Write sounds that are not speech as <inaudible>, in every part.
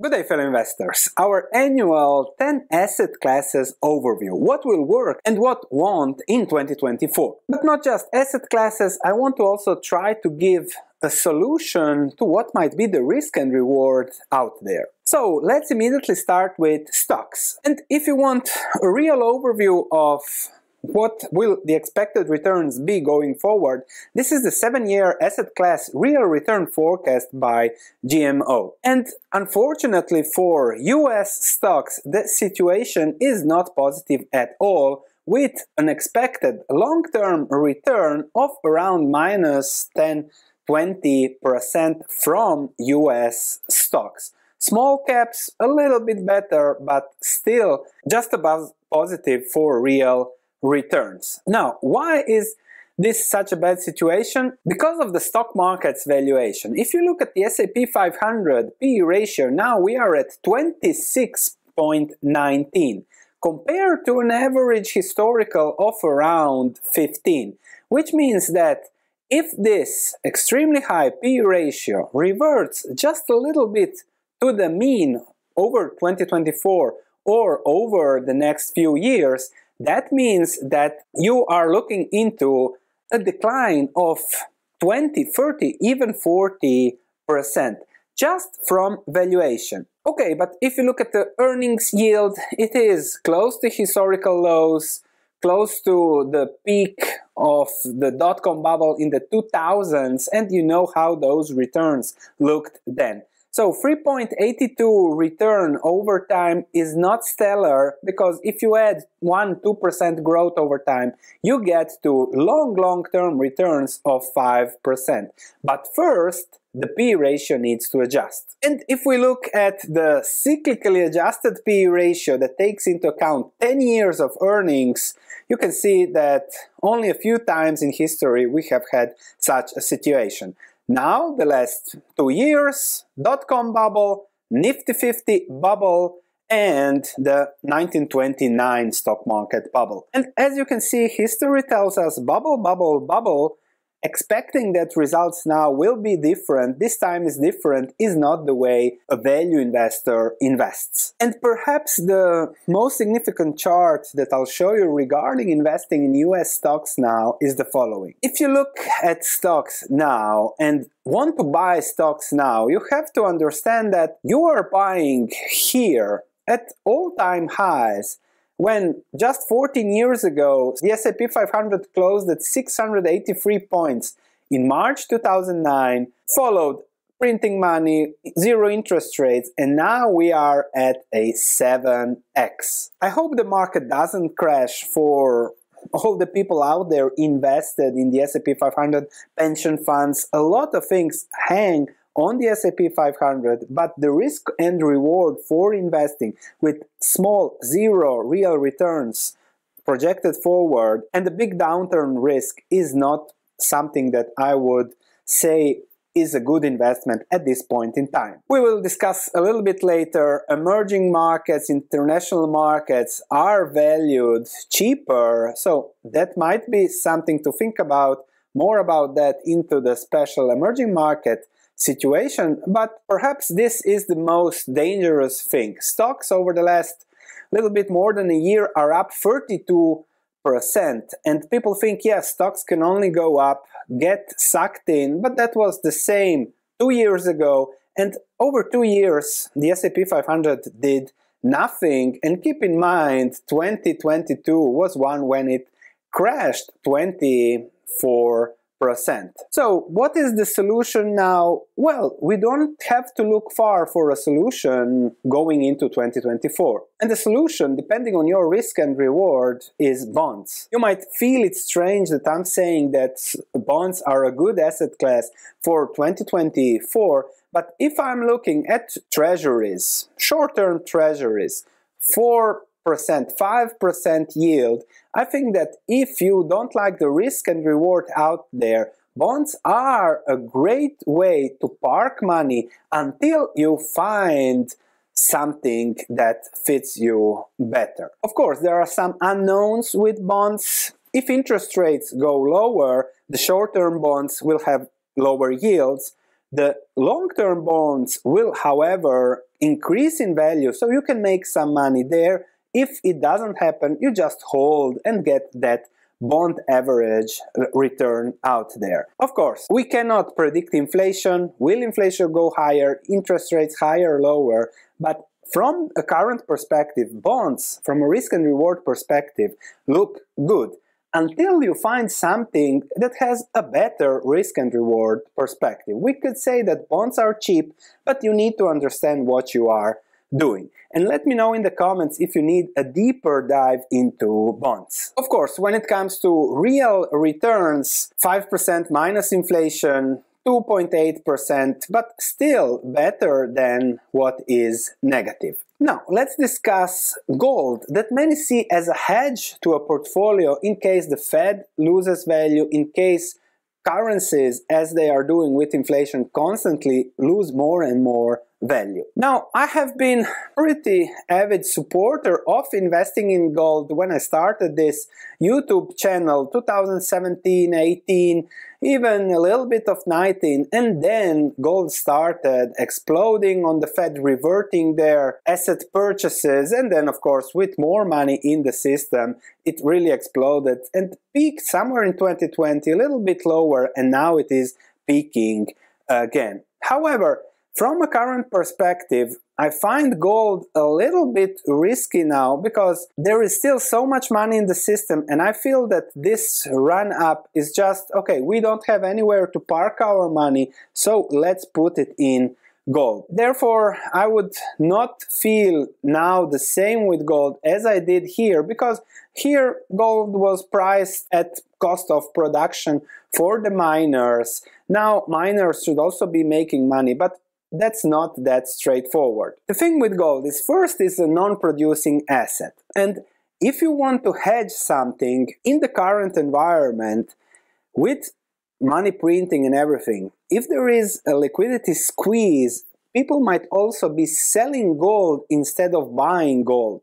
Good day, fellow investors. Our annual 10 asset classes overview. What will work and what won't in 2024. But not just asset classes, I want to also try to give a solution to what might be the risk and reward out there. So let's immediately start with stocks. And if you want a real overview of what will the expected returns be going forward? This is the seven-year asset class real return forecast by GMO. And unfortunately for US stocks, the situation is not positive at all with an expected long-term return of around minus 10 20% from US stocks. Small caps a little bit better, but still just above positive for real returns. Now, why is this such a bad situation? Because of the stock market's valuation. If you look at the S&P 500 PE ratio, now we are at 26.19 compared to an average historical of around 15, which means that if this extremely high P ratio reverts just a little bit to the mean over 2024 or over the next few years, that means that you are looking into a decline of 20, 30, even 40% just from valuation. Okay, but if you look at the earnings yield, it is close to historical lows, close to the peak of the dot-com bubble in the 2000s, and you know how those returns looked then. So 3.82 return over time is not stellar because if you add 1-2% growth over time, you get to long, long-term returns of 5%. But first, the P ratio needs to adjust. And if we look at the cyclically adjusted P ratio that takes into account 10 years of earnings, you can see that only a few times in history we have had such a situation. Now, the last two years, dot-com bubble, Nifty 50 bubble, and the 1929 stock market bubble. And as you can see, history tells us bubble, bubble, bubble, expecting that results now will be different, this time is different, is not the way a value investor invests. And perhaps the most significant chart that I'll show you regarding investing in US stocks now is the following. If you look at stocks now and want to buy stocks now, you have to understand that you are buying here at all-time highs when just 14 years ago the S&P 500 closed at 683 points in March 2009, followed printing money, zero interest rates, and now we are at a 7x. I hope the market doesn't crash for all the people out there invested in the S&P 500 pension funds. A lot of things hang on the S&P 500, but the risk and reward for investing with small zero real returns projected forward and the big downturn risk is not something that I would say is a good investment at this point in time. We will discuss a little bit later emerging markets, international markets are valued cheaper, so that might be something to think about. More about that into the special emerging market situation, but perhaps this is the most dangerous thing. Stocks over the last little bit more than a year are up 32%, and people think, yes, stocks can only go up, get sucked in, but that was the same two years ago, and over two years, the S&P 500 did nothing, and keep in mind, 2022 was one when it crashed 24 percent. So what is the solution now? Well, we don't have to look far for a solution going into 2024. And the solution, depending on your risk and reward, is bonds. You might feel it's strange that I'm saying that bonds are a good asset class for 2024, but if I'm looking at treasuries, short-term treasuries, for 5% yield, I think that if you don't like the risk and reward out there, bonds are a great way to park money until you find something that fits you better. Of course, there are some unknowns with bonds. If interest rates go lower, the short term bonds will have lower yields. The long term bonds will, however, increase in value, so you can make some money there. If it doesn't happen, you just hold and get that bond average return out there. Of course, we cannot predict inflation. Will inflation go higher, interest rates higher lower? But from a current perspective, bonds, from a risk and reward perspective, look good until you find something that has a better risk and reward perspective. We could say that bonds are cheap, but you need to understand what you are doing. And let me know in the comments if you need a deeper dive into bonds. Of course, when it comes to real returns, 5% minus inflation, 2.8%, but still better than what is negative. Now, let's discuss gold that many see as a hedge to a portfolio in case the Fed loses value, in case currencies, as they are doing with inflation, constantly lose more and more value. Now, I have been pretty avid supporter of investing in gold when I started this YouTube channel 2017, 18, even a little bit of 19, and then gold started exploding on the Fed reverting their asset purchases, and then of course with more money in the system, it really exploded and peaked somewhere in 2020, a little bit lower, and now it is peaking again. However, from a current perspective, I find gold a little bit risky now because there is still so much money in the system, and I feel that this run up is just okay, we don't have anywhere to park our money, so let's put it in gold. Therefore, I would not feel now the same with gold as I did here because here gold was priced at cost of production for the miners. Now miners should also be making money, but that's not that straightforward. The thing with gold is first is a non-producing asset. And if you want to hedge something in the current environment with money printing and everything, if there is a liquidity squeeze, people might also be selling gold instead of buying gold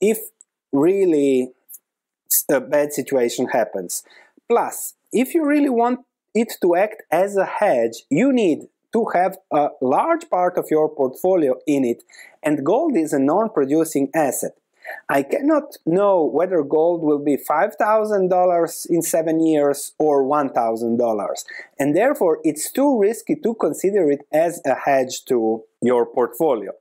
if really a bad situation happens. Plus, if you really want it to act as a hedge, you need to have a large part of your portfolio in it, and gold is a non-producing asset. I cannot know whether gold will be $5,000 in seven years or $1,000, and therefore it's too risky to consider it as a hedge to your portfolio.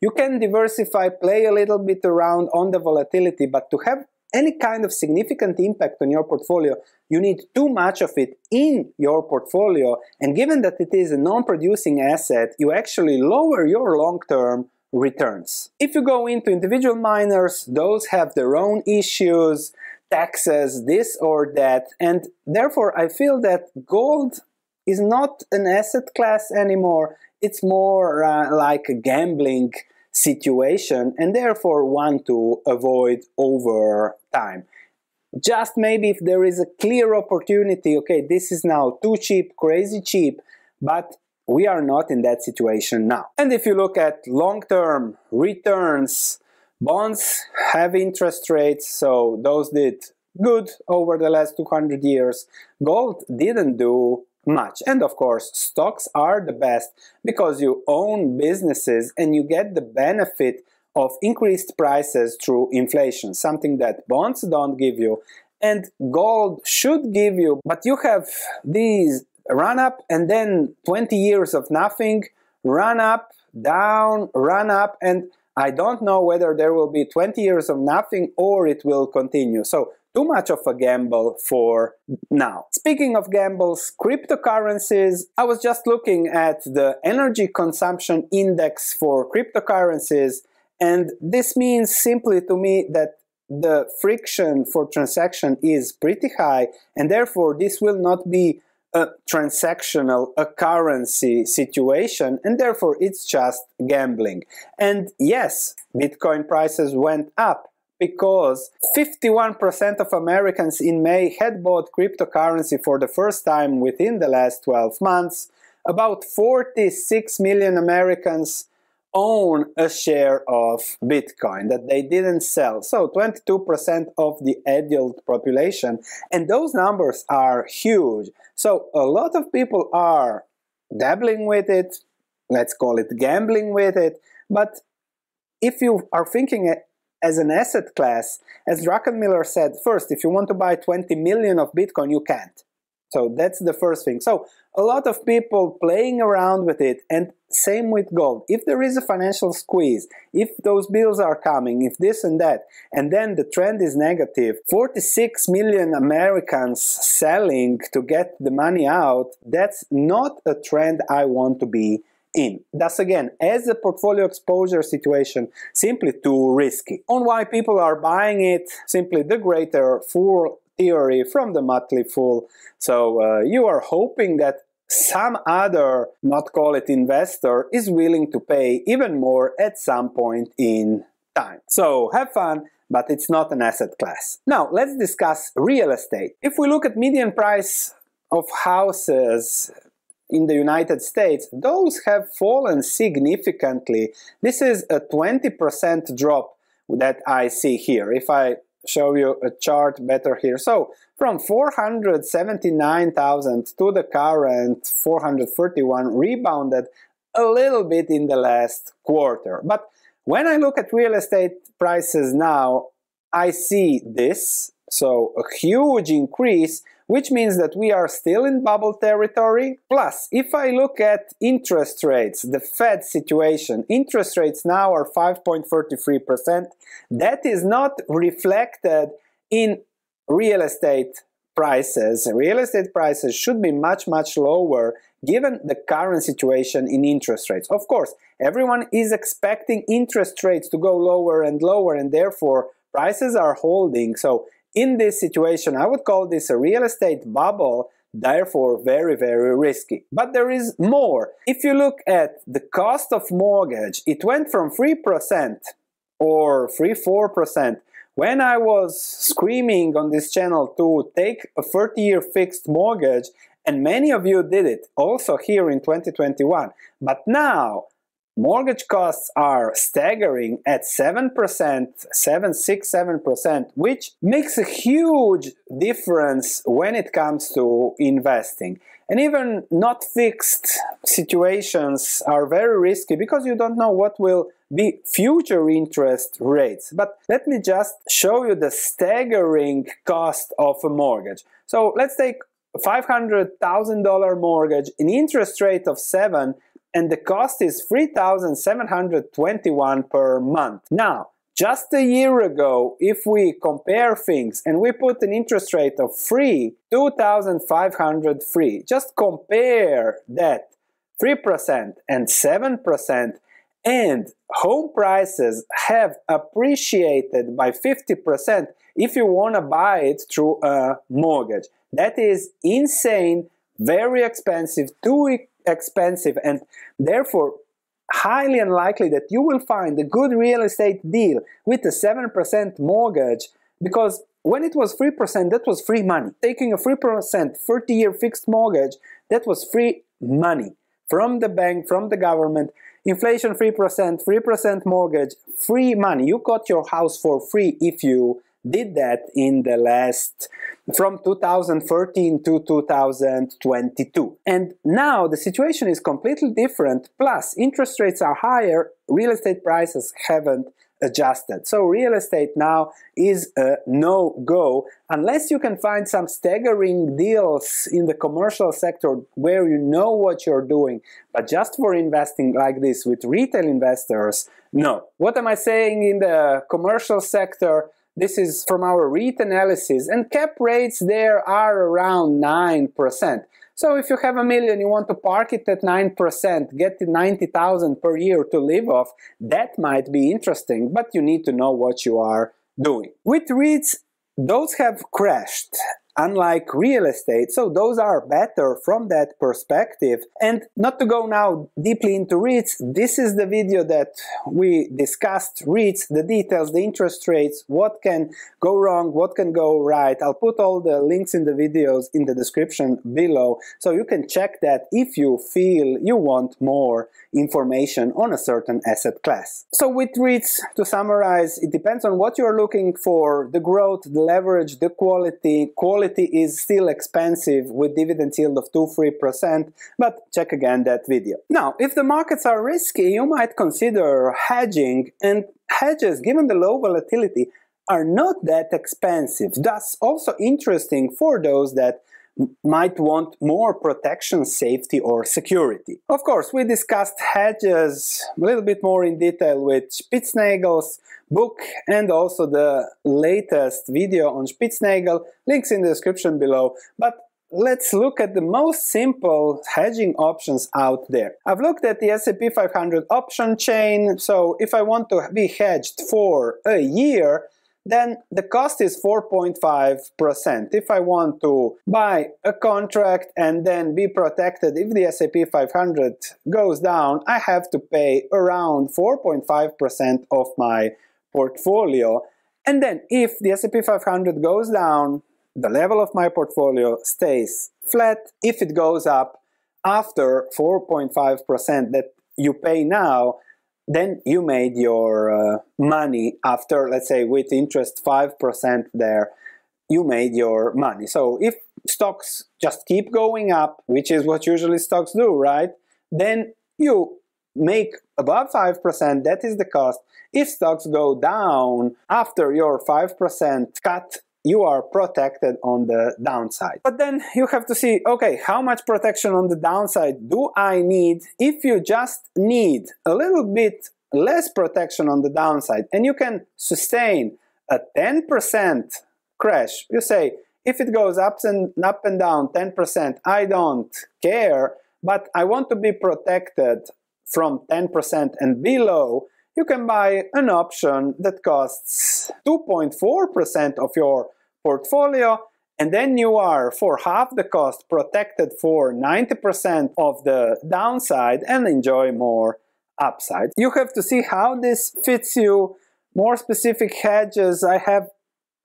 You can diversify, play a little bit around on the volatility, but to have any kind of significant impact on your portfolio, you need too much of it in your portfolio. And given that it is a non-producing asset, you actually lower your long-term returns. If you go into individual miners, those have their own issues, taxes, this or that, and therefore I feel that gold is not an asset class anymore. It's more uh, like a gambling situation and therefore want to avoid over time. Just maybe if there is a clear opportunity, okay, this is now too cheap, crazy cheap, but we are not in that situation now. And if you look at long-term returns, bonds have interest rates, so those did good over the last 200 years. Gold didn't do much. And of course, stocks are the best because you own businesses and you get the benefit of increased prices through inflation, something that bonds don't give you and gold should give you. But you have these run up and then 20 years of nothing, run up, down, run up, and I don't know whether there will be 20 years of nothing or it will continue. So too much of a gamble for now. Speaking of gambles, cryptocurrencies, I was just looking at the energy consumption index for cryptocurrencies, and this means simply to me that the friction for transaction is pretty high, and therefore this will not be a transactional, a currency situation, and therefore it's just gambling. And yes, Bitcoin prices went up, because 51% of Americans in May had bought cryptocurrency for the first time within the last 12 months. About 46 million Americans own a share of Bitcoin that they didn't sell. So 22% of the adult population. And those numbers are huge. So a lot of people are dabbling with it, let's call it gambling with it. But if you are thinking as an asset class, as Druckenmiller said, first, if you want to buy 20 million of Bitcoin, you can't. So that's the first thing. So a lot of people playing around with it and same with gold. If there is a financial squeeze, if those bills are coming, if this and that, and then the trend is negative, 46 million Americans selling to get the money out, that's not a trend I want to be in. Thus again, as a portfolio exposure situation, simply too risky. On why people are buying it, simply the greater fool theory from the Motley Fool. So uh, you are hoping that some other, not call it investor, is willing to pay even more at some point in time. So have fun, but it's not an asset class. Now let's discuss real estate. If we look at median price of houses in the United States, those have fallen significantly. This is a 20% drop that I see here. If I show you a chart better here. So from 479,000 to the current 431 rebounded a little bit in the last quarter. But when I look at real estate prices now, I see this, so a huge increase which means that we are still in bubble territory. Plus, if I look at interest rates, the Fed situation, interest rates now are 5.43%. That is not reflected in real estate prices. Real estate prices should be much, much lower given the current situation in interest rates. Of course, everyone is expecting interest rates to go lower and lower, and therefore prices are holding. So in this situation, I would call this a real estate bubble, therefore very, very risky. But there is more. If you look at the cost of mortgage, it went from 3% or 3 4% when I was screaming on this channel to take a 30 year fixed mortgage, and many of you did it also here in 2021. But now mortgage costs are staggering at 7%, 7, 6, 7%, which makes a huge difference when it comes to investing. And even not fixed situations are very risky because you don't know what will be future interest rates. But let me just show you the staggering cost of a mortgage. So let's take $500,000 mortgage, an interest rate of 7 and the cost is 3,721 per month. Now, just a year ago, if we compare things and we put an interest rate of free, 2,500 free, just compare that 3% and 7%, and home prices have appreciated by 50% if you want to buy it through a mortgage. That is insane, very expensive, too expensive and therefore highly unlikely that you will find a good real estate deal with a 7% mortgage because when it was 3%, that was free money. Taking a 3% 30 year fixed mortgage, that was free money from the bank, from the government. Inflation 3%, 3% mortgage, free money. You got your house for free if you did that in the last from 2013 to 2022. And now the situation is completely different. Plus, interest rates are higher, real estate prices haven't adjusted. So, real estate now is a no go unless you can find some staggering deals in the commercial sector where you know what you're doing. But just for investing like this with retail investors, no. What am I saying in the commercial sector? This is from our REIT analysis, and cap rates there are around 9%. So if you have a million, you want to park it at 9%, get 90,000 per year to live off, that might be interesting, but you need to know what you are doing. With REITs, those have crashed. Unlike real estate. So those are better from that perspective. And not to go now deeply into REITs, this is the video that we discussed REITs, the details, the interest rates, what can go wrong, what can go right. I'll put all the links in the videos in the description below so you can check that if you feel you want more information on a certain asset class. So with REITs, to summarize, it depends on what you're looking for, the growth, the leverage, the quality. Quality is still expensive with dividend yield of 2-3%, but check again that video. Now, if the markets are risky, you might consider hedging, and hedges, given the low volatility, are not that expensive, thus also interesting for those that might want more protection, safety, or security. Of course, we discussed hedges a little bit more in detail with Spitznagel's book and also the latest video on Spitznagel, links in the description below. But let's look at the most simple hedging options out there. I've looked at the S&P 500 option chain, so if I want to be hedged for a year, then the cost is 4.5%. If I want to buy a contract and then be protected if the S&P 500 goes down, I have to pay around 4.5% of my portfolio. And then if the S&P 500 goes down, the level of my portfolio stays flat. If it goes up after 4.5% that you pay now, then you made your uh, money after, let's say, with interest 5% there, you made your money. So if stocks just keep going up, which is what usually stocks do, right? Then you make above 5%, that is the cost. If stocks go down after your 5% cut you are protected on the downside. But then you have to see, okay, how much protection on the downside do I need if you just need a little bit less protection on the downside and you can sustain a 10% crash. You say, if it goes up and up and down 10%, I don't care, but I want to be protected from 10% and below, you can buy an option that costs 2.4% of your portfolio and then you are for half the cost protected for 90% of the downside and enjoy more upside. You have to see how this fits you. More specific hedges, I have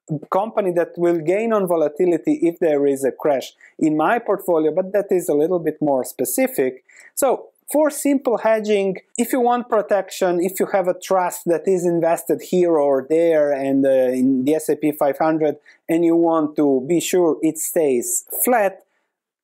a company that will gain on volatility if there is a crash in my portfolio, but that is a little bit more specific. So for simple hedging, if you want protection, if you have a trust that is invested here or there and uh, in the S&P 500 and you want to be sure it stays flat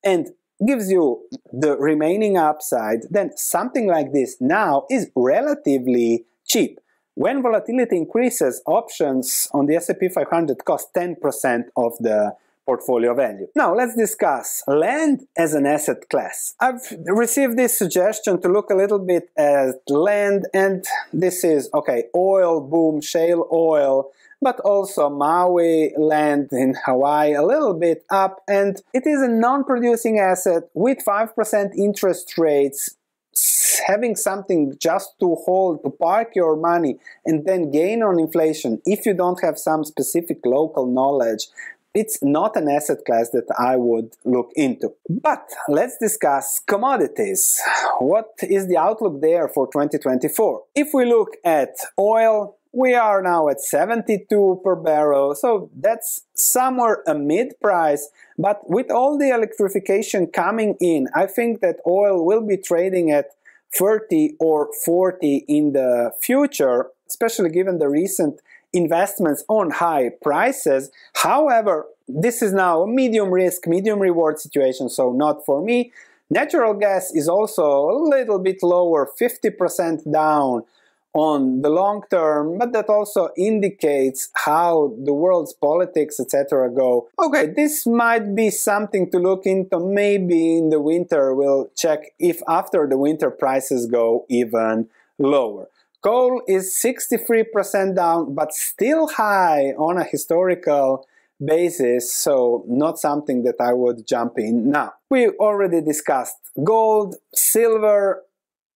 and gives you the remaining upside, then something like this now is relatively cheap. When volatility increases, options on the S&P 500 cost 10% of the portfolio value. Now let's discuss land as an asset class. I've received this suggestion to look a little bit at land and this is, okay, oil boom, shale oil, but also Maui land in Hawaii a little bit up and it is a non-producing asset with 5% interest rates having something just to hold, to park your money and then gain on inflation if you don't have some specific local knowledge it's not an asset class that I would look into. But let's discuss commodities. What is the outlook there for 2024? If we look at oil, we are now at 72 per barrel, so that's somewhere a mid price. But with all the electrification coming in, I think that oil will be trading at 30 or 40 in the future, especially given the recent investments on high prices. However, this is now a medium risk, medium reward situation, so not for me. Natural gas is also a little bit lower, 50% down on the long term, but that also indicates how the world's politics, etc., go. Okay, this might be something to look into. Maybe in the winter we'll check if after the winter prices go even lower. Coal is 63% down, but still high on a historical basis, so not something that I would jump in now. We already discussed gold, silver,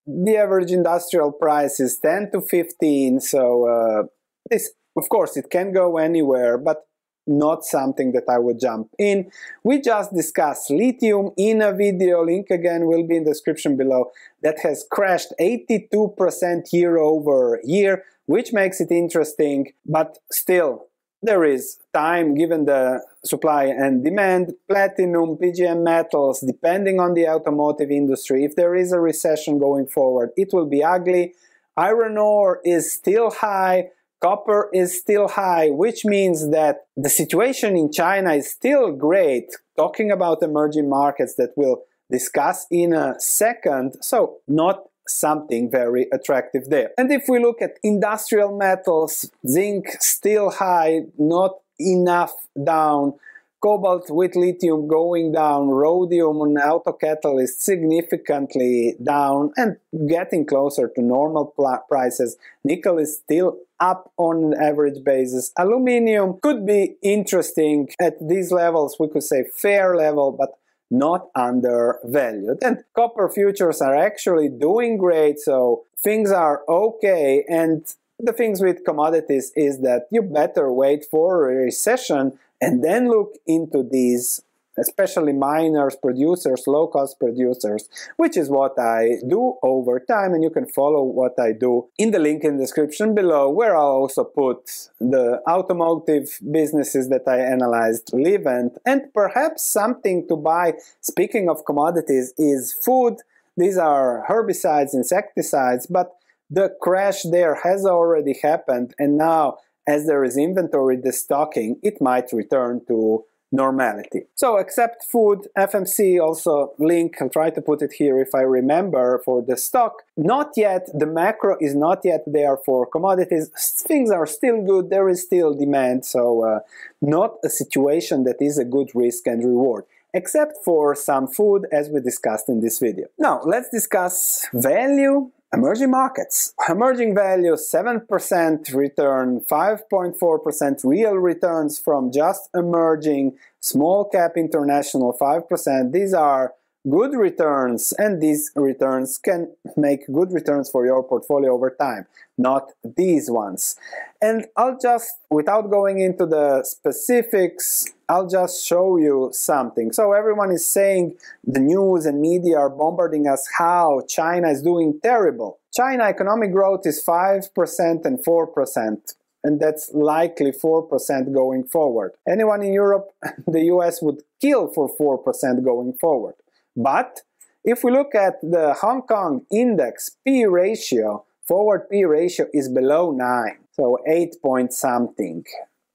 the average industrial price is 10 to 15, so uh, this, of course, it can go anywhere, but not something that I would jump in. We just discussed lithium in a video, link again will be in the description below, that has crashed 82% year over year, which makes it interesting, but still, there is time given the supply and demand, platinum, PGM metals, depending on the automotive industry. If there is a recession going forward, it will be ugly. Iron ore is still high, Copper is still high, which means that the situation in China is still great. Talking about emerging markets that we'll discuss in a second, so not something very attractive there. And if we look at industrial metals, zinc still high, not enough down cobalt with lithium going down, rhodium and auto catalyst significantly down and getting closer to normal prices. Nickel is still up on an average basis. Aluminium could be interesting at these levels, we could say fair level, but not undervalued. And copper futures are actually doing great, so things are okay. And the things with commodities is that you better wait for a recession and then look into these especially miners, producers, low-cost producers, which is what I do over time, and you can follow what I do in the link in the description below, where I'll also put the automotive businesses that I analyzed, Livent, and perhaps something to buy, speaking of commodities, is food. These are herbicides, insecticides, but the crash there has already happened, and now as there is inventory destocking, it might return to normality. So except food, FMC also link, I'll try to put it here if I remember for the stock. Not yet, the macro is not yet there for commodities. Things are still good, there is still demand, so uh, not a situation that is a good risk and reward except for some food as we discussed in this video. Now let's discuss value Emerging markets. Emerging value 7% return, 5.4% real returns from just emerging, small cap international 5%. These are good returns and these returns can make good returns for your portfolio over time not these ones and I'll just without going into the specifics I'll just show you something so everyone is saying the news and media are bombarding us how China is doing terrible China economic growth is 5% and 4% and that's likely 4% going forward. Anyone in Europe, <laughs> the US would kill for 4% going forward. But if we look at the Hong Kong index P ratio, forward P ratio is below 9, so 8 point something.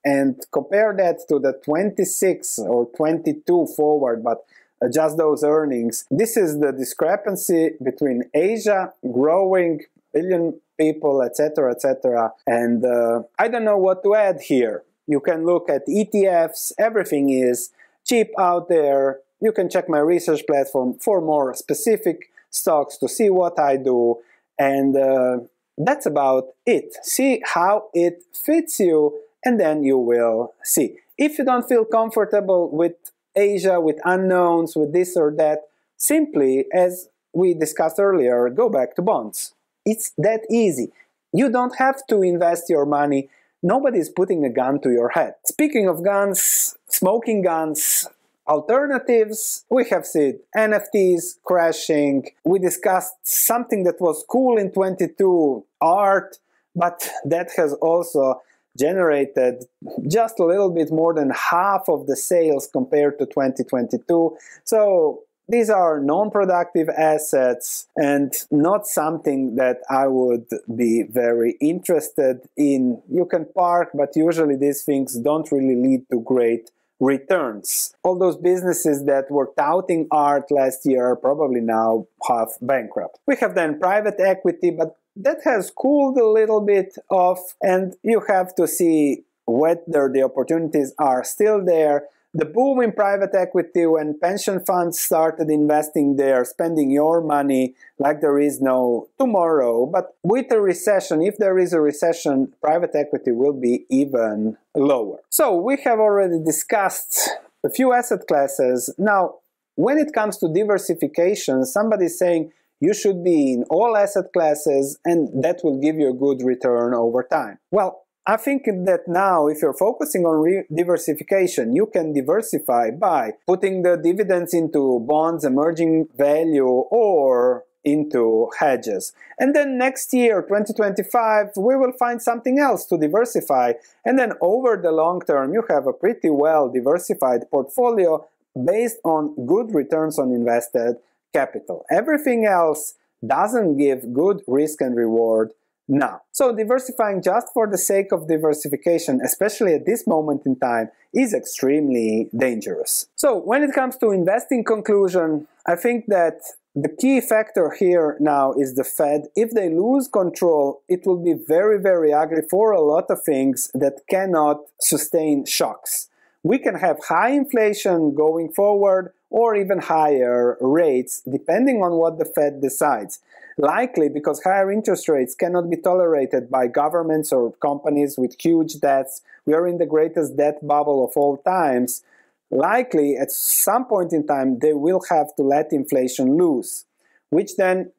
And compare that to the 26 or 22 forward, but adjust those earnings. This is the discrepancy between Asia growing billion people, etc., etc. And uh, I don't know what to add here. You can look at ETFs, everything is cheap out there you can check my research platform for more specific stocks to see what I do and uh, that's about it. See how it fits you and then you will see. If you don't feel comfortable with Asia, with unknowns, with this or that, simply, as we discussed earlier, go back to bonds. It's that easy. You don't have to invest your money. Nobody is putting a gun to your head. Speaking of guns, smoking guns, alternatives. We have seen NFTs crashing. We discussed something that was cool in 22, art, but that has also generated just a little bit more than half of the sales compared to 2022. So these are non-productive assets and not something that I would be very interested in. You can park, but usually these things don't really lead to great returns. All those businesses that were touting art last year are probably now half bankrupt. We have then private equity, but that has cooled a little bit off, and you have to see whether the opportunities are still there the boom in private equity when pension funds started investing there, spending your money like there is no tomorrow. But with a recession, if there is a recession, private equity will be even lower. So we have already discussed a few asset classes. Now, when it comes to diversification, somebody is saying you should be in all asset classes and that will give you a good return over time. Well, I think that now, if you're focusing on re- diversification, you can diversify by putting the dividends into bonds, emerging value, or into hedges. And then next year, 2025, we will find something else to diversify. And then over the long term, you have a pretty well diversified portfolio based on good returns on invested capital. Everything else doesn't give good risk and reward now. So diversifying just for the sake of diversification, especially at this moment in time, is extremely dangerous. So when it comes to investing conclusion, I think that the key factor here now is the Fed. If they lose control, it will be very, very ugly for a lot of things that cannot sustain shocks. We can have high inflation going forward or even higher rates, depending on what the Fed decides. Likely because higher interest rates cannot be tolerated by governments or companies with huge debts. We are in the greatest debt bubble of all times likely at some point in time they will have to let inflation loose, which then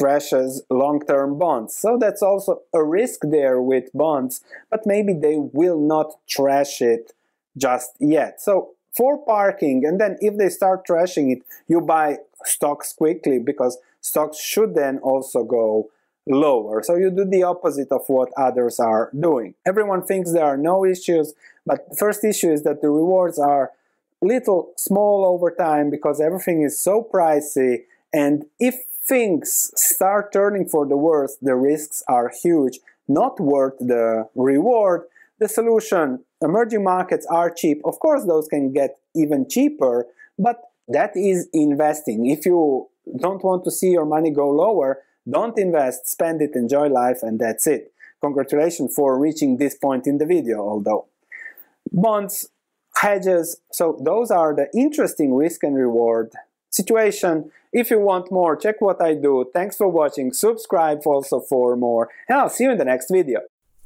trashes long-term bonds. So that's also a risk there with bonds, but maybe they will not trash it just yet. So for parking, and then if they start trashing it, you buy stocks quickly because stocks should then also go lower. So you do the opposite of what others are doing. Everyone thinks there are no issues, but the first issue is that the rewards are little small over time because everything is so pricey and if things start turning for the worse the risks are huge not worth the reward the solution emerging markets are cheap of course those can get even cheaper but that is investing if you don't want to see your money go lower don't invest spend it enjoy life and that's it congratulations for reaching this point in the video although bonds hedges. So those are the interesting risk and reward situation. If you want more, check what I do. Thanks for watching. Subscribe also for more. And I'll see you in the next video.